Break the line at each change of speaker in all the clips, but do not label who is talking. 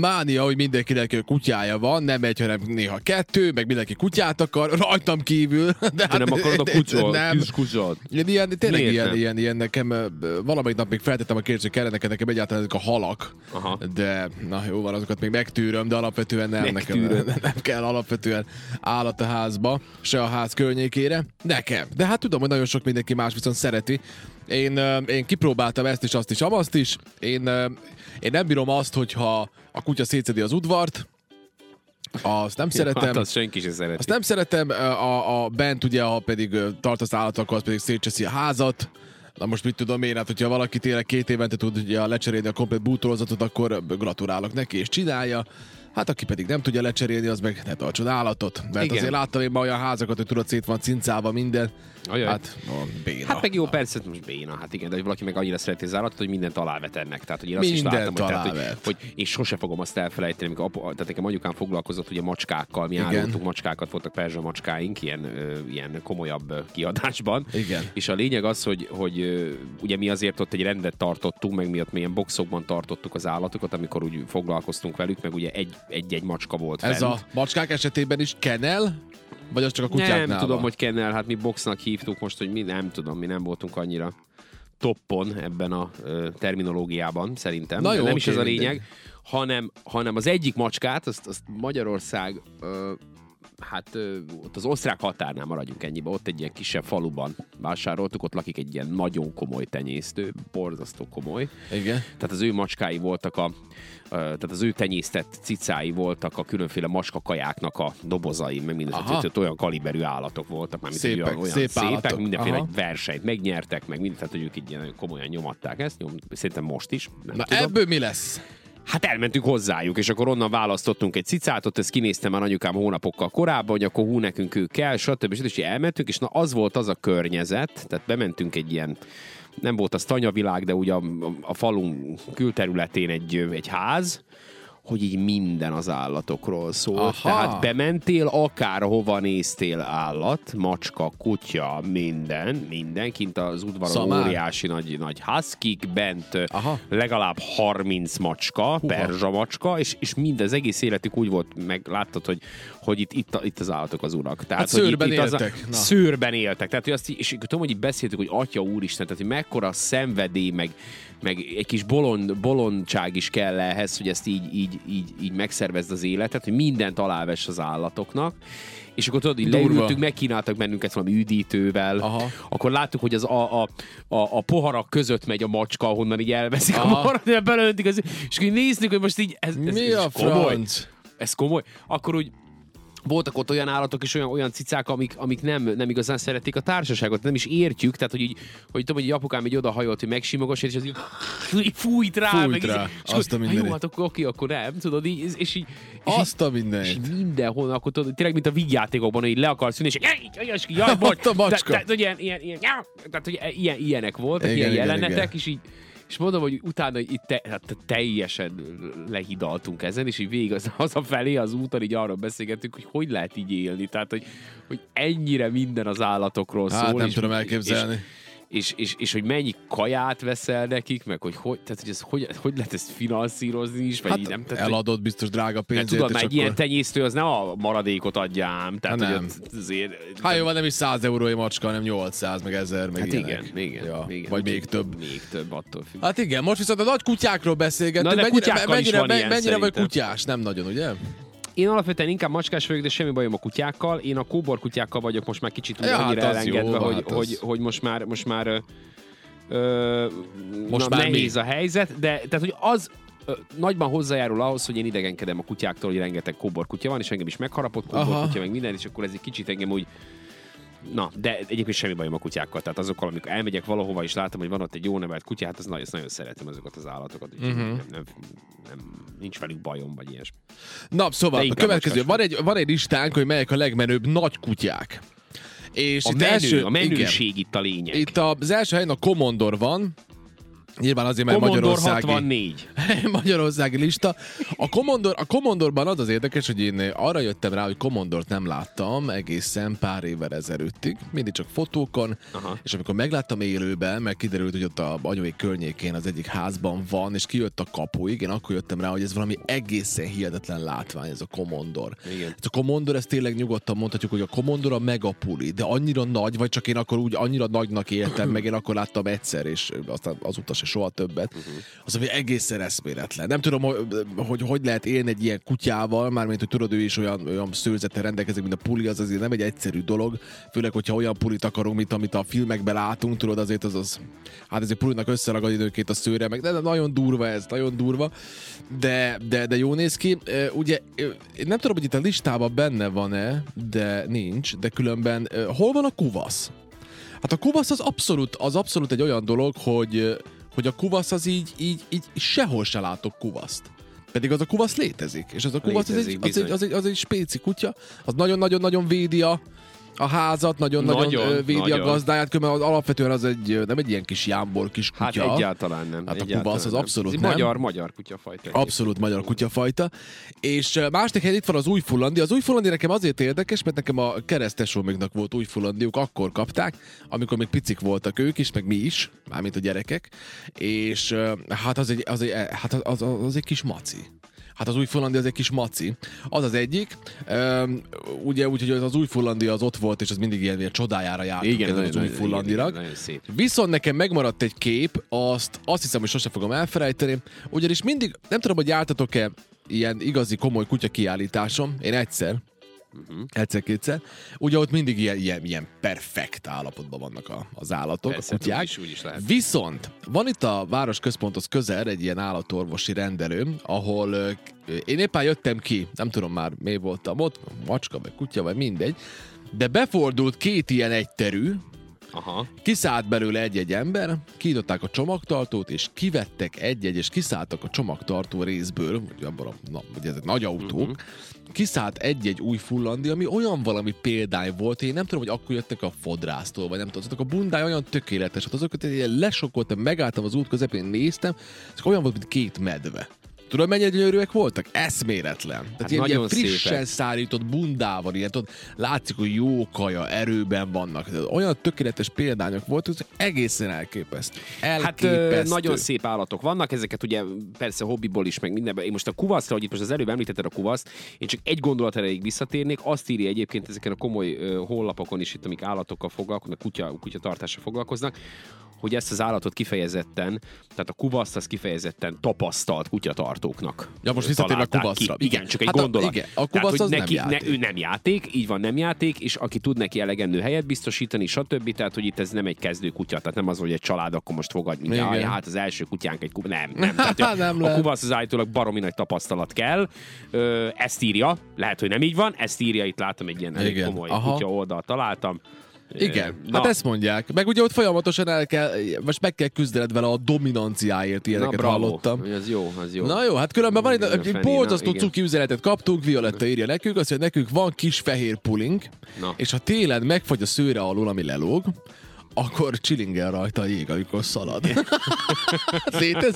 mánia, hogy mindenkinek kutyája van, nem egy, hanem néha kettő, meg mindenki kutyát akar, rajtam kívül. De,
De hát, nem akarod a kutyát,
Nem.
kis kutyát.
Ilyen, ilyen, tényleg
Miért
ilyen,
nem?
ilyen, ilyen, nekem valamelyik nap még feltettem a kérdést, hogy kellene nekem egyáltalán ezek a halak,
Aha.
de na jó van, azokat még megtűröm, de alapvetően nem, nekem
Megtűröd.
nem kell alapvetően állat a házba, se a ház környékére. Nekem. De hát tudom, hogy nagyon sok mindenki más viszont szereti. Én, én kipróbáltam ezt is, azt is, amazt is. Én, én nem bírom azt, hogyha a kutya szétszedi az udvart, azt nem szeretem.
Hát azt senki sem szereti.
Azt nem szeretem, a, a bent ugye, ha pedig tartasz állatokkal, az pedig szétcseszi a házat. Na most mit tudom én, hát hogyha valaki tényleg két évente tud ugye, lecserélni a komplet bútorozatot, akkor gratulálok neki és csinálja. Hát aki pedig nem tudja lecserélni, az meg ne tartson állatot. Mert
Igen.
azért láttam én ma olyan házakat, hogy tudod, szét van cincálva minden.
Ajaj.
Hát, no, béna.
Hát meg jó, persze, most béna, hát igen, de valaki meg annyira szereti az állatot, hogy mindent alávet ennek. Tehát, hogy én azt is
Mindent
láttam, hogy, tehát, hogy, hogy, én sose fogom azt elfelejteni, amikor apu, tehát nekem anyukám foglalkozott ugye macskákkal, mi
Igen.
árultunk macskákat, voltak perzsa macskáink, ilyen, ilyen komolyabb kiadásban.
Igen.
És a lényeg az, hogy, hogy ugye mi azért ott egy rendet tartottunk, meg miatt mi ilyen boxokban tartottuk az állatokat, amikor úgy foglalkoztunk velük, meg ugye egy- egy-egy macska volt
Ez
fent.
a macskák esetében is kenel? Vagy az csak a kutyáknál
Nem tudom, hogy kennel, hát mi boxnak hívtuk most, hogy mi nem tudom, mi nem voltunk annyira toppon ebben a ö, terminológiában, szerintem.
Na
De
jó,
nem is
oké,
ez a lényeg, hanem, hanem az egyik macskát, azt, azt Magyarország, ö, hát ott az osztrák határnál maradjunk ennyibe, ott egy ilyen kisebb faluban vásároltuk, ott lakik egy ilyen nagyon komoly tenyésztő, borzasztó komoly.
Igen.
Tehát az ő macskái voltak a, tehát az ő tenyésztett cicái voltak a különféle macskakajáknak a dobozai, meg minden,
Aha.
tehát olyan kaliberű állatok voltak, már
Szépek,
olyan, olyan
szép
szépek,
állatok.
mindenféle
Aha.
versenyt megnyertek, meg mindent, tehát hogy ők így ilyen nagyon komolyan nyomatták ezt, nyom, szerintem most is, nem
Na
tudom.
ebből mi lesz?
Hát elmentünk hozzájuk, és akkor onnan választottunk egy cicát, ott ezt kinéztem már anyukám hónapokkal korábban, hogy akkor hú, nekünk ő kell, stb. stb. És elmentünk, és na az volt az a környezet, tehát bementünk egy ilyen, nem volt az tanyavilág, de ugye a, a falunk külterületén egy, egy ház, hogy így minden az állatokról szól.
Aha.
Tehát bementél, akárhova néztél állat, macska, kutya, minden, minden, kint az udvaron
Szamár.
óriási nagy, nagy huskik, bent
Aha.
legalább 30 macska, perzsa macska, és, és mindez egész életük úgy volt, meg láttad, hogy, hogy itt, itt, itt az állatok az urak. Tehát,
Hát
hogy
szőrben
itt, itt az
éltek, na.
Szőrben éltek. Tehát, hogy azt, és tudom, hogy így beszéltük, hogy atya úristen, tehát, hogy mekkora szenvedély, meg, meg egy kis bolond, bolondság is kell ehhez, hogy ezt így, így, így, így megszervezd az életet, hogy mindent alávess az állatoknak. És akkor tudod, így leültünk, megkínáltak bennünket valami üdítővel,
Aha.
akkor láttuk, hogy az a, a, a, a poharak között megy a macska, ahonnan így elveszik
Aha.
a poharat, belöntik, az, és akkor néztük, hogy most így ez, ez,
Mi
ez
a
komoly.
franc?
Ez komoly. Akkor úgy voltak ott olyan állatok és olyan, olyan cicák, amik, amik nem, nem igazán szeretik a társaságot, nem is értjük, tehát hogy így, hogy tudom, hogy apukám egy odahajolt, hogy megsimogos, és az így, így fújt rá,
Fújt
meg
rá.
így, és
Azt a
akkor, "Há,
mindenit."
jó, hát akkor oké, akkor nem, tudod, így, és, és így, és így,
Azt a
és
mindenit.
így mindenhol, akkor tudod, tényleg, mint a vígjátékokban, hogy így le akarsz ülni, és így, jaj, jaj, jaj, bocs,
a macska.
Tehát, hogy ilyen, ilyen, ilyen, tehát, hogy ilyen, ilyenek voltak,
Igen,
ilyen
igen,
jelenetek,
igen.
és így, és mondom, hogy utána itt te, hát teljesen lehidaltunk ezen, és így végig az, hazafelé az úton így arról beszélgettünk, hogy hogy lehet így élni. Tehát, hogy, hogy ennyire minden az állatokról
Hát
szól.
nem
és,
tudom elképzelni.
És, és, és, és, hogy mennyi kaját veszel nekik, meg hogy hogy, tehát, hogy, ez, hogy, hogy lehet ezt finanszírozni is, vagy
Hát
így nem. Tehát,
eladod biztos drága pénzért,
tudod, már egy
akkor...
ilyen tenyésztő az nem a maradékot adja ám. Tehát,
Hát nem.
azért...
Hát jó, van, nem is 100 euró egy macska, hanem 800, meg 1000, meg
Hát
ilyenek.
igen, igen,
ja.
igen.
Vagy még több.
Még több, attól függ.
Hát igen, most viszont a nagy kutyákról beszélgettünk.
Na,
mennyire, mennyire,
ilyen
mennyire vagy kutyás? Nem nagyon, ugye?
Én alapvetően inkább macskás vagyok, de semmi bajom a kutyákkal. Én a kóbor kutyákkal vagyok most már kicsit úgy
Ja,
annyira
hát az jó,
elengedve, hogy,
hát az-
hogy, hogy, most már, most már ö,
Most
na,
már
nehéz
mi?
a helyzet, de tehát, hogy az ö, nagyban hozzájárul ahhoz, hogy én idegenkedem a kutyáktól, hogy rengeteg kóbor kutya van, és engem is megharapott kóbor kutya, meg minden, és akkor ez egy kicsit engem úgy Na, de egyébként semmi bajom a kutyákkal. Tehát azokkal, amikor elmegyek valahova, és látom, hogy van ott egy jó nevelt kutya, hát az nagyon, nagyon szeretem azokat az állatokat.
Mhm.
nem, nem, nem, nincs velük bajom, vagy ilyesmi.
Na, szóval a következő. Van egy, van egy listánk, hogy melyek a legmenőbb nagy kutyák. És
A
itt
menő,
első,
a menőség itt a lényeg.
Igen, itt az első helyen a Commodore van, Nyilván azért, mert
Commodore
Magyarországi...
64.
Magyarországi lista. A Commodore, a Commodore-ban az az érdekes, hogy én arra jöttem rá, hogy Commodore-t nem láttam egészen pár évvel ezelőttig. Mindig csak fotókon,
Aha.
és amikor megláttam élőben, meg kiderült, hogy ott a anyói környékén az egyik házban van, és kijött a kapuig, én akkor jöttem rá, hogy ez valami egészen hihetetlen látvány, ez a Commodore.
Igen.
Ez a Commodore, ez tényleg nyugodtan mondhatjuk, hogy a Commodore a megapuli, de annyira nagy, vagy csak én akkor úgy annyira nagynak éltem, meg én akkor láttam egyszer, és aztán azóta se soha többet. Az, ami egészen eszméletlen. Nem tudom, hogy, hogy hogy lehet élni egy ilyen kutyával, mármint, hogy tudod, ő is olyan, olyan szőrzete rendelkezik, mint a puli, az azért nem egy egyszerű dolog, főleg, hogyha olyan pulit akarunk, mint amit a filmekben látunk, tudod, azért az az, hát ezért pulinak összeragad időnként a szőre, meg de, de nagyon durva ez, nagyon durva, de, de, de jó néz ki. Ugye, én nem tudom, hogy itt a listában benne van-e, de nincs, de különben hol van a kuvasz? Hát a kuvasz az abszolút, az abszolút egy olyan dolog, hogy, hogy a kuvasz az így, így, így sehol se látok kuvaszt. Pedig az a kuvasz létezik. És az a kuvasz az egy,
Létezik,
az, egy, az, egy, az egy spéci kutya. Az nagyon-nagyon-nagyon védi a, a házat, nagyon-nagyon
Nagyon,
védi
nagyon.
a gazdáját, különben az alapvetően az egy, nem egy ilyen kis jámbor kis kutya.
Hát egyáltalán nem.
Hát a
egyáltalán
kubasz az
nem.
abszolút
Ez
nem.
Magyar, magyar kutyafajta.
Abszolút magyar kutyafajta. És másik helyen itt van az újfullandi. Az újfullandi nekem azért érdekes, mert nekem a keresztesómiknak volt újfullandiuk, akkor kapták, amikor még picik voltak ők is, meg mi is, mármint a gyerekek. És hát az egy, az egy, hát az, az, az egy kis maci. Hát az újfullandi az egy kis maci. Az az egyik. Üm, ugye úgy, hogy az újfullandi az ott volt, és az mindig ilyen, ilyen csodájára járt
Igen,
az újfullandinak.
igen, nagyon szép.
Viszont nekem megmaradt egy kép, azt, azt hiszem, hogy sose fogom elfelejteni, ugyanis mindig, nem tudom, hogy jártatok-e ilyen igazi komoly kutya kiállításom, én egyszer, uh-huh. egyszer-kétszer, ugye ott mindig ilyen, ilyen, ilyen perfekt állapotban vannak a, az állatok,
Persze,
a kutyák.
is- úgy is lehet.
Viszont van itt a városközponthoz közel egy ilyen állatorvosi rendelő, ahol én éppen jöttem ki, nem tudom már mi voltam ott, macska vagy kutya vagy mindegy, de befordult két ilyen egyterű,
Aha.
Kiszállt belőle egy-egy ember, kinyitották a csomagtartót, és kivettek egy-egy, és kiszálltak a csomagtartó részből, ugye abban a, na, ugye ezek nagy autók, uh-huh. kiszállt egy-egy új fullandi, ami olyan valami példány volt, én nem tudom, hogy akkor jöttek a fodrásztól, vagy nem tudom, azok a bundája olyan tökéletes, volt, azokat ilyen lesokkoltam, megálltam az út közepén, néztem, és olyan volt, mint két medve. Tudod, mennyire gyönyörűek voltak? Eszméletlen. Tehát
Hát
ilyen, ilyen frissen
szépek.
szárított bundával, ilyen, tudod, látszik, hogy jó kaja, erőben vannak. Tehát Olyan tökéletes példányok voltak, hogy egészen elképesztő.
Hát
Elképesztő.
nagyon szép állatok vannak, ezeket ugye persze hobbiból is, meg mindenben. Én most a kuvaszra, hogy itt most az előbb említetted a kuvaszt, én csak egy gondolat erejéig visszatérnék, azt írja egyébként ezeken a komoly ö, honlapokon is itt, amik állatokkal foglalkoznak, kutya, kutyatartással foglalkoznak, hogy ezt az állatot kifejezetten, tehát a kuvaszt az kifejezetten tapasztalt kutyatartóknak.
Ja, most visszatérve a kuvaszra.
Ki. Igen, csak egy
Hát a-
gondolat.
igen, a
Tehát,
kuvasz
hogy
az nem
neki,
játék.
Ne, ő nem játék, így van, nem játék, és aki tud neki elegendő helyet biztosítani, stb. Tehát, hogy itt ez nem egy kezdő kutya, tehát nem az, hogy egy család akkor most fogadj,
Igen.
jaj, hát az első kutyánk egy kuba. Nem, nem. Tehát, a,
Nem
a kuvasz az állítólag baromi nagy tapasztalat kell. Ö, ezt írja, lehet, hogy nem így van, ezt írja, itt látom egy ilyen elég komoly
Aha.
kutya oldalt találtam.
Igen,
Na.
hát ezt mondják. Meg ugye ott folyamatosan el kell, most meg kell küzdened vele a dominanciáért,
Na,
ilyeneket
bravo.
hallottam.
Az jó, az jó.
Na jó, hát különben van egy borzasztó
na,
cuki üzenetet kaptunk, Violetta írja nekünk, azt mondja, nekünk van kis fehér pulink,
Na.
és ha télen megfagy a szőre alul, ami lelóg, akkor csilingel rajta a jég, amikor szalad.
Hát, tudom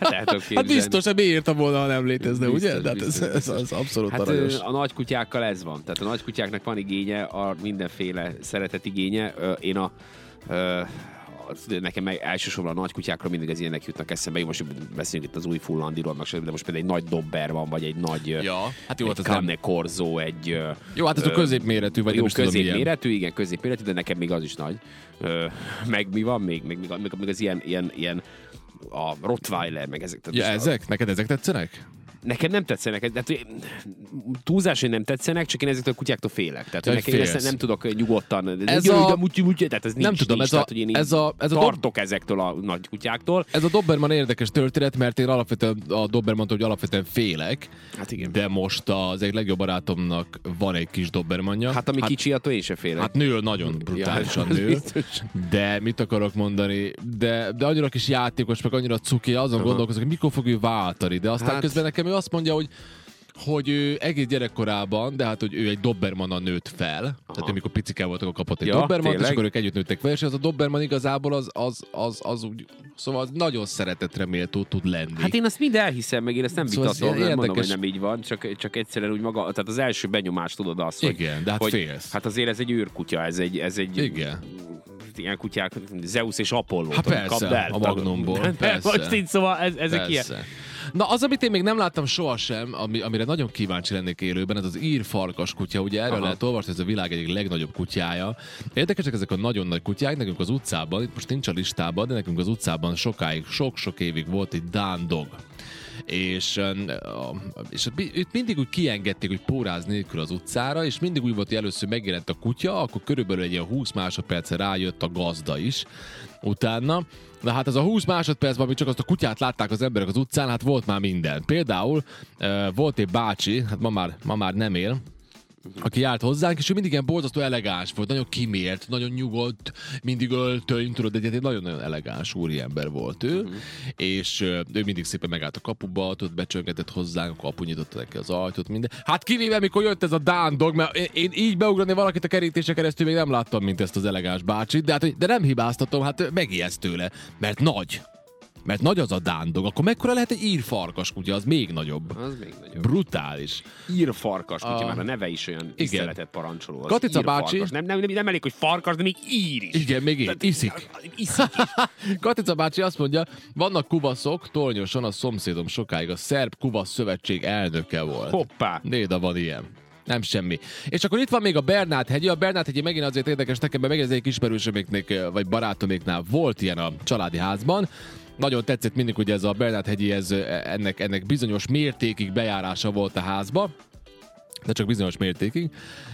Hát
képzelni.
biztos, hogy miért volna, ha nem létezne,
Biztos,
ugye? Ez,
biztos,
ez, ez abszolút
Hát
aranyos.
a nagykutyákkal ez van. Tehát a nagykutyáknak van igénye, a mindenféle szeretet igénye. Én a az- nekem meg elsősorban a nagykutyákról mindig az ilyenek jutnak eszembe. Én most beszélünk itt az új fullandiról, de most például egy nagy dobber van, vagy egy nagy
Ja, hát jó,
egy
hát
Cane Corzo, egy
Jó, hát ez a középméretű, vagy
jó,
nem
középméretű, igen, középméretű, de nekem még az is nagy. Ö, meg mi van még? Még, még, még, az ilyen, ilyen, ilyen a Rottweiler, meg ezek. Tehát
Ja,
most a-
ezek? Neked ezek tetszenek?
Nekem nem tetszenek, tehát túlzás, hogy nem tetszenek, csak én ezektől a kutyáktól félek. Tehát hogy nekem én ezt nem tudok nyugodtan.
Ez
a... tehát ez nincs,
Nem tudom,
nincs,
ez a-
hogy én
ez a- ez a dob-
tartok ezektől a nagy kutyáktól.
Ez a Doberman érdekes történet, mert én alapvetően a Dobermantól, hogy alapvetően félek,
Hát igen.
de most az egy legjobb barátomnak van egy kis Dobermanja.
Hát ami kicsi, attól én sem félek.
Hát nő nagyon brutálisan
Ja,
nő,
biztos.
de mit akarok mondani, de, de annyira kis játékos, meg annyira cuki, azon gondolkozok, hogy mikor fog ő váltani, de aztán
Hát-
közben nekem ő azt mondja, hogy hogy ő egész gyerekkorában, de hát, hogy ő egy Dobermanna nőtt fel, Aha. tehát amikor picike voltak, akkor kapott egy
Ja,
ja, Doberman, és akkor ők együtt nőttek fel, és az a Doberman igazából az, az, az, az úgy, szóval az nagyon szeretetre méltó tud lenni.
Hát én azt mind elhiszem, meg én ezt nem
Szóval ez
vitatom, nem mondom, hogy nem így van, csak, csak egyszerűen úgy maga, tehát az első benyomás tudod azt, hogy,
Igen, de hát
hogy
félsz.
hát azért ez egy őrkutya, ez egy, ez egy
Igen.
ilyen kutyák, Zeus és Apollo.
Hát persze, a Magnumból, persze.
Most így szóval ez, ezek ilyen.
Na, az, amit én még nem láttam sohasem, ami, amire nagyon kíváncsi lennék élőben, ez az ír farkas kutya. Ugye erről
Aha.
lehet olvasni, ez a világ egyik legnagyobb kutyája. Érdekesek ezek a nagyon nagy kutyák, nekünk az utcában, itt most nincs a listában, de nekünk az utcában sokáig, sok-sok évig volt egy Dán dog. És, és őt mindig úgy kiengedték, hogy póráz nélkül az utcára, és mindig úgy volt, hogy először megjelent a kutya, akkor körülbelül egy ilyen 20 másodperce rájött a gazda is utána. Na hát ez a 20 másodpercben, amíg csak azt a kutyát látták az emberek az utcán, hát volt már minden. Például volt egy bácsi, hát ma már, ma már nem él, aki járt hozzánk, és ő mindig ilyen borzasztó elegáns volt, nagyon kimért, nagyon nyugodt, mindig öltöny, tudod, egy, egy nagyon-nagyon elegáns úriember volt ő, uh-huh. és ő mindig szépen megállt a kapuba, tudod, becsöngetett hozzánk, a kapu nyitotta neki az ajtót, minden. Hát kivéve, mikor jött ez a Dán dog, mert én, én így beugrani valakit a kerítése keresztül még nem láttam, mint ezt az elegáns bácsit, de, hát, de nem hibáztatom, hát megijeszt tőle, mert nagy. Mert nagy az a dándog, akkor mekkora lehet egy ír farkas kutya, az még nagyobb.
Az még nagyobb.
Brutális.
Ír farkas, kutya,
A-
már a neve is olyan tiszteletet parancsoló. Az
Katica bácsi-.
Nem, nem, nem, nem elég, hogy farkas, de még ír is.
Igen, még így, iszik.
Iszik.
Katica bácsi azt mondja, vannak kuvaszok, tornyosan a szomszédom sokáig a Szerb Kuvasz Szövetség elnöke volt.
Hoppá.
Néda van ilyen. Nem semmi. És akkor itt van még a Bernát hegyi. A Bernát hegyi megint azért érdekes nekem, mert megint egy ismerősöméknek, vagy barátoméknál volt ilyen a családi házban. Nagyon tetszett mindig, hogy ez a Bernát hegyi, ez, ennek, ennek bizonyos mértékig bejárása volt a házba de csak bizonyos mértékig,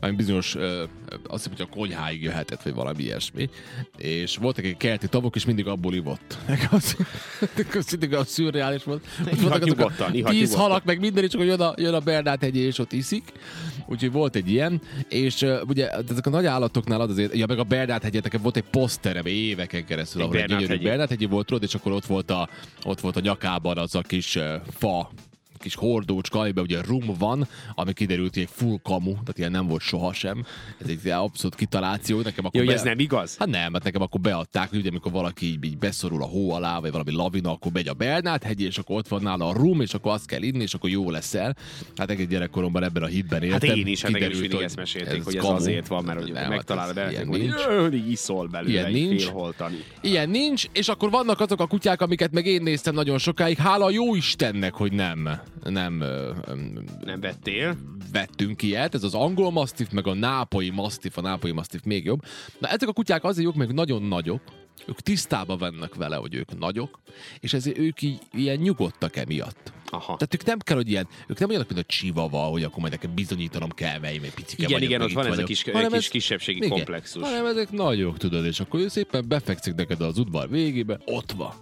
vagy bizonyos, ö, azt hiszem, hogy a konyháig jöhetett, vagy valami ilyesmi. És voltak egy kerti tavok, és mindig abból ivott. Az, az mindig a szürreális volt. Ott voltak a
nyugodtan, ihat
tíz halak, meg minden, és akkor jön a, jön a Bernát hegyi, és ott iszik. Úgyhogy volt egy ilyen. És ö, ugye ezek a nagy állatoknál az azért, ja meg a Bernát hegyi, nekem volt egy poszterem éveken keresztül,
Egy
ahol egy
Bernát
gyönyörű
hegyi.
Bernát hegyi volt, tudod, és akkor ott volt a, ott volt a nyakában az a kis ö, fa kis hordócska, amiben ugye rum van, ami kiderült, hogy egy full kamu, tehát ilyen nem volt sohasem. Ez egy abszolút kitaláció. Nekem akkor
Jó, hogy
be-
ez nem igaz?
Hát nem, hát nekem akkor beadták, hogy ugye amikor valaki így, így beszorul a hó alá, vagy valami lavina, akkor megy a Bernát hegy, és akkor ott van nála a rum, és akkor azt kell inni, és akkor jó leszel. Hát egész gyerekkoromban ebben a hitben
Hát
éltem.
én is, hát nekem is
Kiderült,
mindig
hogy
ezt mesélték, hogy ez
kamu.
azért van, mert hogy
Nem, hát
megtalálod
ez
el,
ilyen
hogy
nincs.
így iszol belőle
Ilyen
egy
nincs. Ilyen nincs, és akkor vannak azok a kutyák, amiket meg én néztem nagyon sokáig. Hála a jó Istennek, hogy nem, nem
Nem vettél?
vettünk ilyet, ez az angol mastiff, meg a nápolyi mastiff, a nápolyi mastiff még jobb. Na ezek a kutyák azért jók, meg nagyon nagyok, ők tisztában vannak vele, hogy ők nagyok, és ezért ők így ilyen nyugodtak emiatt.
Aha.
Tehát ők nem kell, hogy ilyen, ők nem olyanok, mint a csivava, hogy akkor majd nekem bizonyítanom kell, mert én egy picike
Igen,
vagyok,
igen, ott van ez a
vagyok.
kis,
Hanem
kis
ez-
kisebbségi
igen,
komplexus.
Hanem ezek nagyok, tudod, és akkor ő szépen befekszik neked az udvar végébe, ott van.